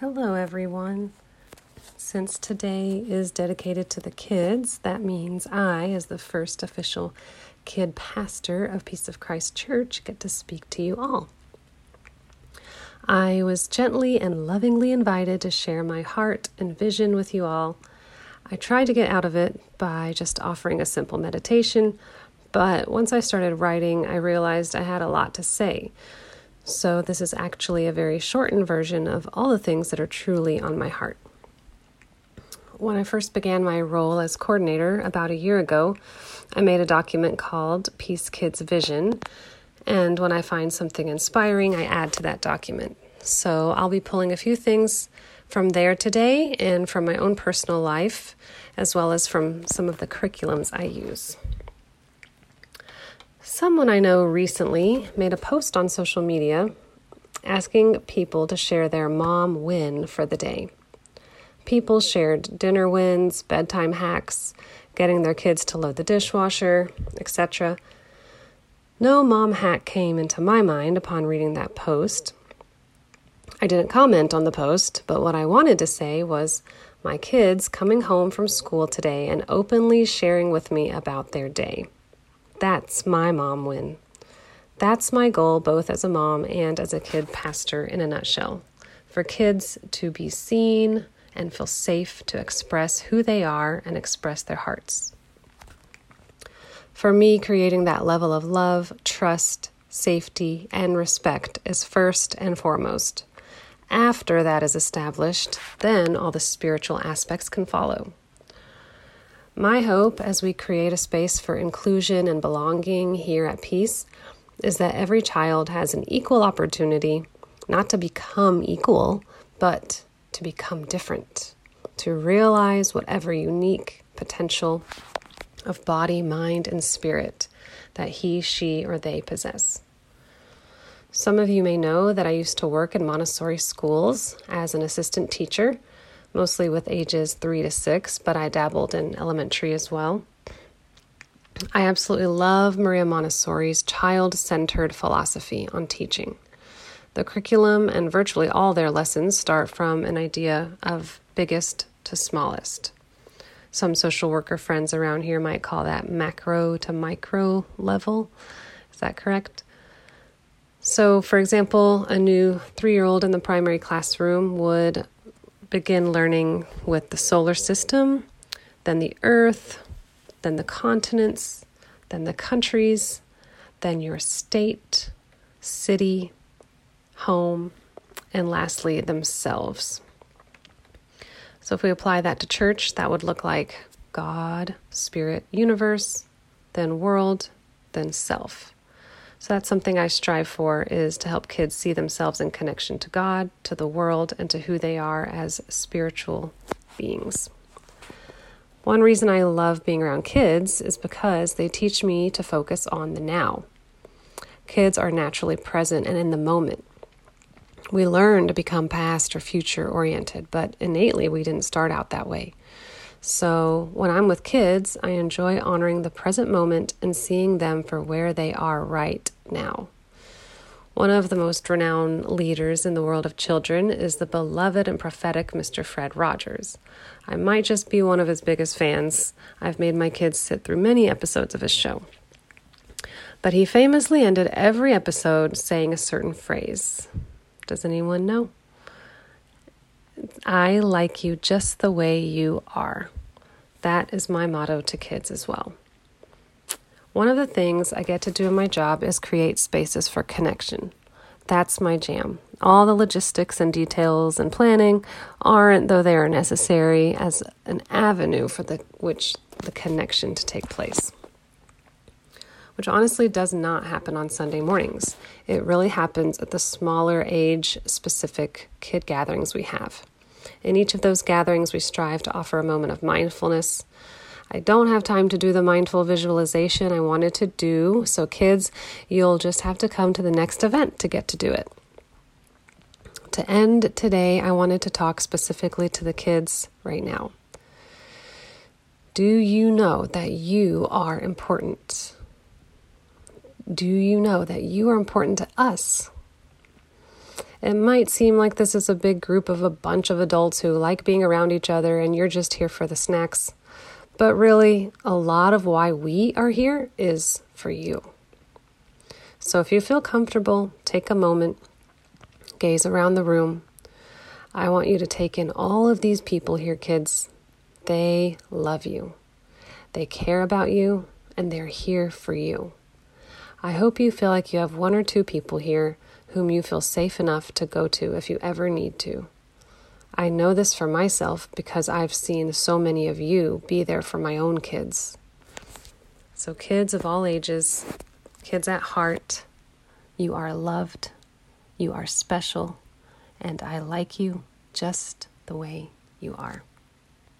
Hello, everyone. Since today is dedicated to the kids, that means I, as the first official kid pastor of Peace of Christ Church, get to speak to you all. I was gently and lovingly invited to share my heart and vision with you all. I tried to get out of it by just offering a simple meditation, but once I started writing, I realized I had a lot to say. So, this is actually a very shortened version of all the things that are truly on my heart. When I first began my role as coordinator about a year ago, I made a document called Peace Kids Vision. And when I find something inspiring, I add to that document. So I'll be pulling a few things from there today and from my own personal life, as well as from some of the curriculums I use. Someone I know recently made a post on social media asking people to share their mom win for the day. People shared dinner wins, bedtime hacks, getting their kids to load the dishwasher, etc. No mom hack came into my mind upon reading that post. I didn't comment on the post, but what I wanted to say was my kids coming home from school today and openly sharing with me about their day. That's my mom win. That's my goal, both as a mom and as a kid pastor, in a nutshell. For kids to be seen and feel safe to express who they are and express their hearts. For me, creating that level of love, trust, safety, and respect is first and foremost. After that is established, then all the spiritual aspects can follow. My hope as we create a space for inclusion and belonging here at Peace is that every child has an equal opportunity not to become equal, but to become different, to realize whatever unique potential of body, mind, and spirit that he, she, or they possess. Some of you may know that I used to work in Montessori schools as an assistant teacher mostly with ages three to six, but I dabbled in elementary as well. I absolutely love Maria Montessori's child centered philosophy on teaching. The curriculum and virtually all their lessons start from an idea of biggest to smallest. Some social worker friends around here might call that macro to micro level. Is that correct? So, for example, a new three year old in the primary classroom would begin learning with the solar system, then the earth, then the continents, then the countries, then your state, city, home, and lastly, themselves. So, if we apply that to church, that would look like God, Spirit, universe, then world, then self. So that's something I strive for is to help kids see themselves in connection to God, to the world, and to who they are as spiritual beings. One reason I love being around kids is because they teach me to focus on the now. Kids are naturally present and in the moment. We learn to become past or future oriented, but innately we didn't start out that way. So, when I'm with kids, I enjoy honoring the present moment and seeing them for where they are right now. One of the most renowned leaders in the world of children is the beloved and prophetic Mr. Fred Rogers. I might just be one of his biggest fans. I've made my kids sit through many episodes of his show. But he famously ended every episode saying a certain phrase. Does anyone know? I like you just the way you are. That is my motto to kids as well. One of the things I get to do in my job is create spaces for connection. That's my jam. All the logistics and details and planning aren't, though they are necessary, as an avenue for the which the connection to take place. Which honestly does not happen on Sunday mornings. It really happens at the smaller age specific kid gatherings we have. In each of those gatherings, we strive to offer a moment of mindfulness. I don't have time to do the mindful visualization I wanted to do, so kids, you'll just have to come to the next event to get to do it. To end today, I wanted to talk specifically to the kids right now. Do you know that you are important? Do you know that you are important to us? It might seem like this is a big group of a bunch of adults who like being around each other and you're just here for the snacks. But really, a lot of why we are here is for you. So if you feel comfortable, take a moment, gaze around the room. I want you to take in all of these people here, kids. They love you, they care about you, and they're here for you. I hope you feel like you have one or two people here whom you feel safe enough to go to if you ever need to. I know this for myself because I've seen so many of you be there for my own kids. So, kids of all ages, kids at heart, you are loved, you are special, and I like you just the way you are.